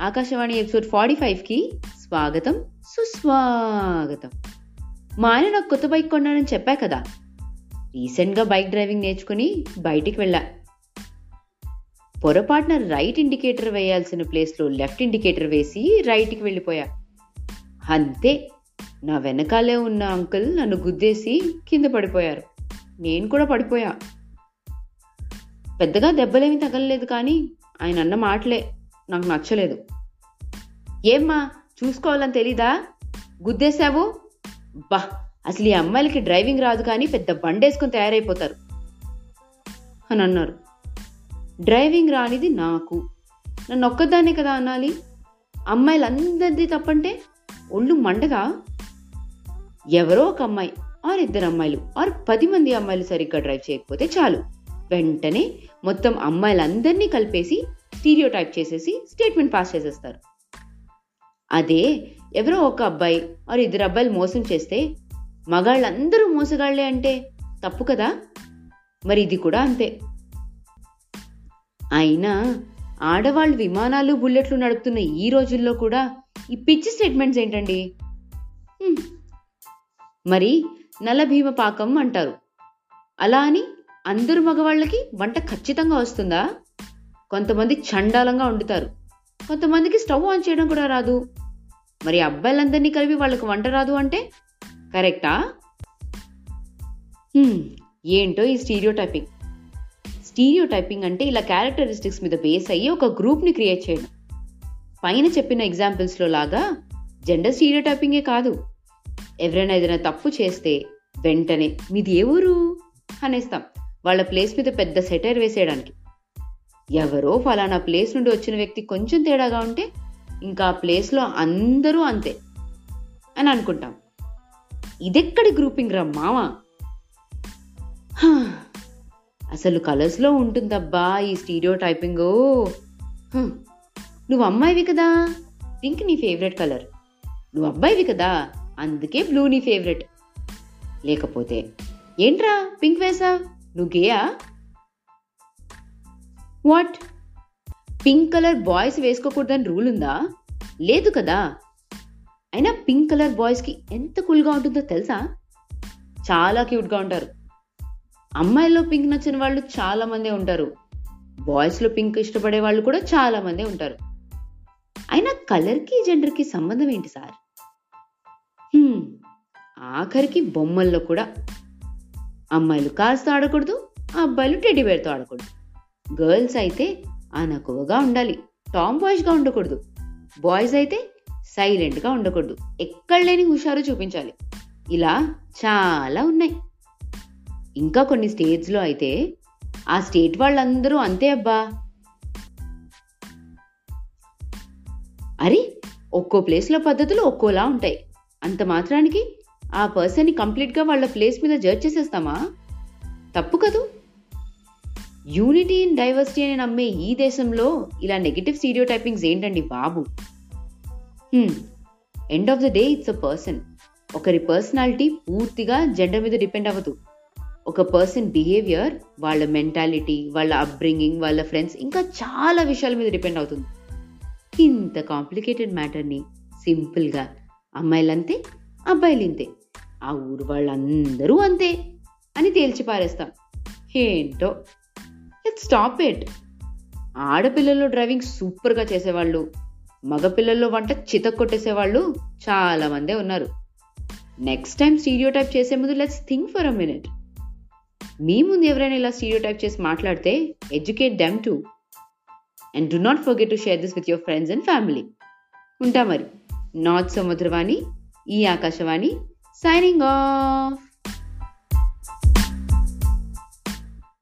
Akashvani episode forty ఫైవ్కి స్వాగతం సుస్వాగతం. మా ఆయన నాకు కొత్త బైక్ కొన్నానని చెప్పా కదా. రీసెంట్గా బైక్ డ్రైవింగ్ నేర్చుకుని బయటికి వెళ్ళా. పొరపాటున రైట్ ఇండికేటర్ వేయాల్సిన ప్లేస్లో లెఫ్ట్ ఇండికేటర్ వేసి రైట్కి వెళ్ళిపోయా. అంతే నా వెనకాలే ఉన్న అంకుల్ నన్ను గుద్దేసి కింద పడిపోయారు. నేను కూడా పడిపోయా. పెద్దగా దెబ్బలేమీ తగలలేదు కానీ ఆయన అన్న మాటలే నాకు నచ్చలేదు. ఏమ్మా చూసుకోవాలని తెలీదా? గుద్దేశావు? బా అసలు ఈ అమ్మాయిలకి డ్రైవింగ్ రాదు కానీ పెద్ద బండేసుకుని తయారైపోతారు అని అన్నారు. డ్రైవింగ్ రానిది నాకు. నన్ను ఒక్కదాన్నే కదా అనాలి. అమ్మాయిలందరిది తప్పంటే ఒళ్ళు మండగా ఎవరో ఒక అమ్మాయి ఆర్ ఇద్దరు అమ్మాయిలు ఆర్ పది మంది అమ్మాయిలు సరిగ్గా డ్రైవ్ చేయకపోతే చాలు. వెంటనే మొత్తం అమ్మాయిలందరినీ కలిపేసి స్టీరియో టైప్ చేసేసి స్టేట్మెంట్ పాస్ చేసేస్తారు. అదే ఎవరో ఒక అబ్బాయి మరి ఇద్దరు అబ్బాయిలు మోసం చేస్తే మగాళ్ళందరూ మోసగాళ్ళే అంటే తప్పు కదా? మరి ఇది కూడా అంతే. అయినా ఆడవాళ్ళు విమానాలు బుల్లెట్లు నడుపుతున్న ఈ రోజుల్లో కూడా ఈ పిచ్చి స్టేట్మెంట్స్ ఏంటండి? మరి నలభీమ పాకం అంటారు. అలా అని అందరు మగవాళ్ళకి వంట ఖచ్చితంగా వస్తుందా? కొంతమంది చండాలంగా వండుతారు. కొంతమందికి స్టవ్ ఆన్ చేయడం కూడా రాదు. మరి అబ్బాయిలందరినీ కలిపి వాళ్ళకి వంట రాదు అంటే? కరెక్టా? ఏంటో ఈ స్టీరియో టైపింగ్ స్టీరియో టైపింగ్ అంటే ఇలా క్యారెక్టరిస్టిక్స్ మీద బేస్ అయ్యి ఒక గ్రూప్ని క్రియేట్ చేయడం. పైన చెప్పిన ఎగ్జాంపుల్స్లో లాగా జెండర్ స్టీరియో టైపింగే కాదు. ఎవరైనా ఏదైనా తప్పు చేస్తే వెంటనే మీది ఏ ఊరు? అనేస్తాం. వాళ్ళ ప్లేస్ మీద పెద్ద సెటైర్ వేసేయడానికి. ఎవరో ఫలానా ప్లేస్ నుండి వచ్చిన వ్యక్తి కొంచెం తేడాగా ఉంటే ఇంకా ఆ ప్లేస్లో అందరూ అంతే అని అనుకుంటాం. ఇదెక్కడి గ్రూపింగ్ రా మావా అసలు కలర్స్లో ఉంటుందబ్బా ఈ స్టీరియో టైపింగ్ నువ్వు అమ్మాయివి కదా? పింక్ నీ ఫేవరెట్ కలర్. నువ్వు అబ్బాయివి కదా? అందుకే బ్లూ నీ ఫేవరెట్. లేకపోతే ఏంట్రా పింక్ వేసా నువ్వు గేయా? వాట్? పింక్ కలర్ బాయ్స్ వేసుకోకూడదని రూల్ ఉందా? లేదు కదా. అయినా పింక్ కలర్ బాయ్స్కి ఎంత కూల్గా ఉంటుందో తెలుసా? చాలా క్యూట్గా ఉంటారు. అమ్మాయిల్లో పింక్ నచ్చిన వాళ్ళు చాలామందే ఉంటారు. బాయ్స్లో పింక్ ఇష్టపడే వాళ్ళు కూడా చాలామందే ఉంటారు. అయినా కలర్కి జెండర్కి సంబంధం ఏంటి సార్? ఆఖరికి బొమ్మల్లో కూడా. అమ్మాయిలు కార్స్తో ఆడకూడదు అబ్బాయిలు టెడ్డీ బేర్తో ఆడకూడదు. గర్ల్స్ అయితే అనకువగా ఉండాలి. టామ్ బాయ్స్గా ఉండకూడదు. బాయ్స్ అయితే సైలెంట్గా ఉండకూడదు. ఎక్కడ లేని హుషారు చూపించాలి. ఇలా చాలా ఉన్నాయి. ఇంకా కొన్ని స్టేట్స్లో అయితే ఆ స్టేట్ వాళ్ళందరూ అంతే అబ్బా. అరే ఒక్కో ప్లేస్లో పద్ధతులు ఒక్కోలా ఉంటాయి. అంత మాత్రానికి ఆ పర్సన్ని కంప్లీట్గా వాళ్ళ ప్లేస్ మీద జడ్జ్ చేసేస్తామా? తప్పు కదూ? యూనిటీ ఇన్ డైవర్సిటీ అని నమ్మే ఈ దేశంలో ఇలా నెగిటివ్ స్టీరియో టైపింగ్స్ ఏంటండి బాబు? End of the day it's a person ఒకరి పర్సనాలిటీ పూర్తిగా జెండర్ మీద డిపెండ్ అవ్వదు. ఒక పర్సన్ బిహేవియర్ వాళ్ళ మెంటాలిటీ వాళ్ళ అప్బ్రింగింగ్ వాళ్ళ ఫ్రెండ్స్ ఇంకా చాలా విషయాల మీద డిపెండ్ అవుతుంది. ఇంత కాంప్లికేటెడ్ మ్యాటర్ని సింపుల్గా అమ్మాయిలంతే అబ్బాయిలు ఇంతే ఆ ఊరు వాళ్ళందరూ అంతే అని తేల్చి పారేస్తాం. ఏంటో? లెట్ స్టాప్ ఇట్ ఆడపిల్లల్లో డ్రైవింగ్ సూపర్గా చేసేవాళ్ళు మగపిల్లల్లో వంట చితక్కొట్టేసేవాళ్ళు చాలా మందే ఉన్నారు. నెక్స్ట్ టైం స్టీరియో టైప్ చేసే ముందు let's think for a minute మీ ముందు ఎవరైనా ఇలా స్టీరియో టైప్ చేసి మాట్లాడితే educate them to and do not forget to share this with your friends and family ఉంటా మరి. నార్త్ సముద్రవాణి ఈ ఆకాశవాణి సైనింగ్ ఆఫ్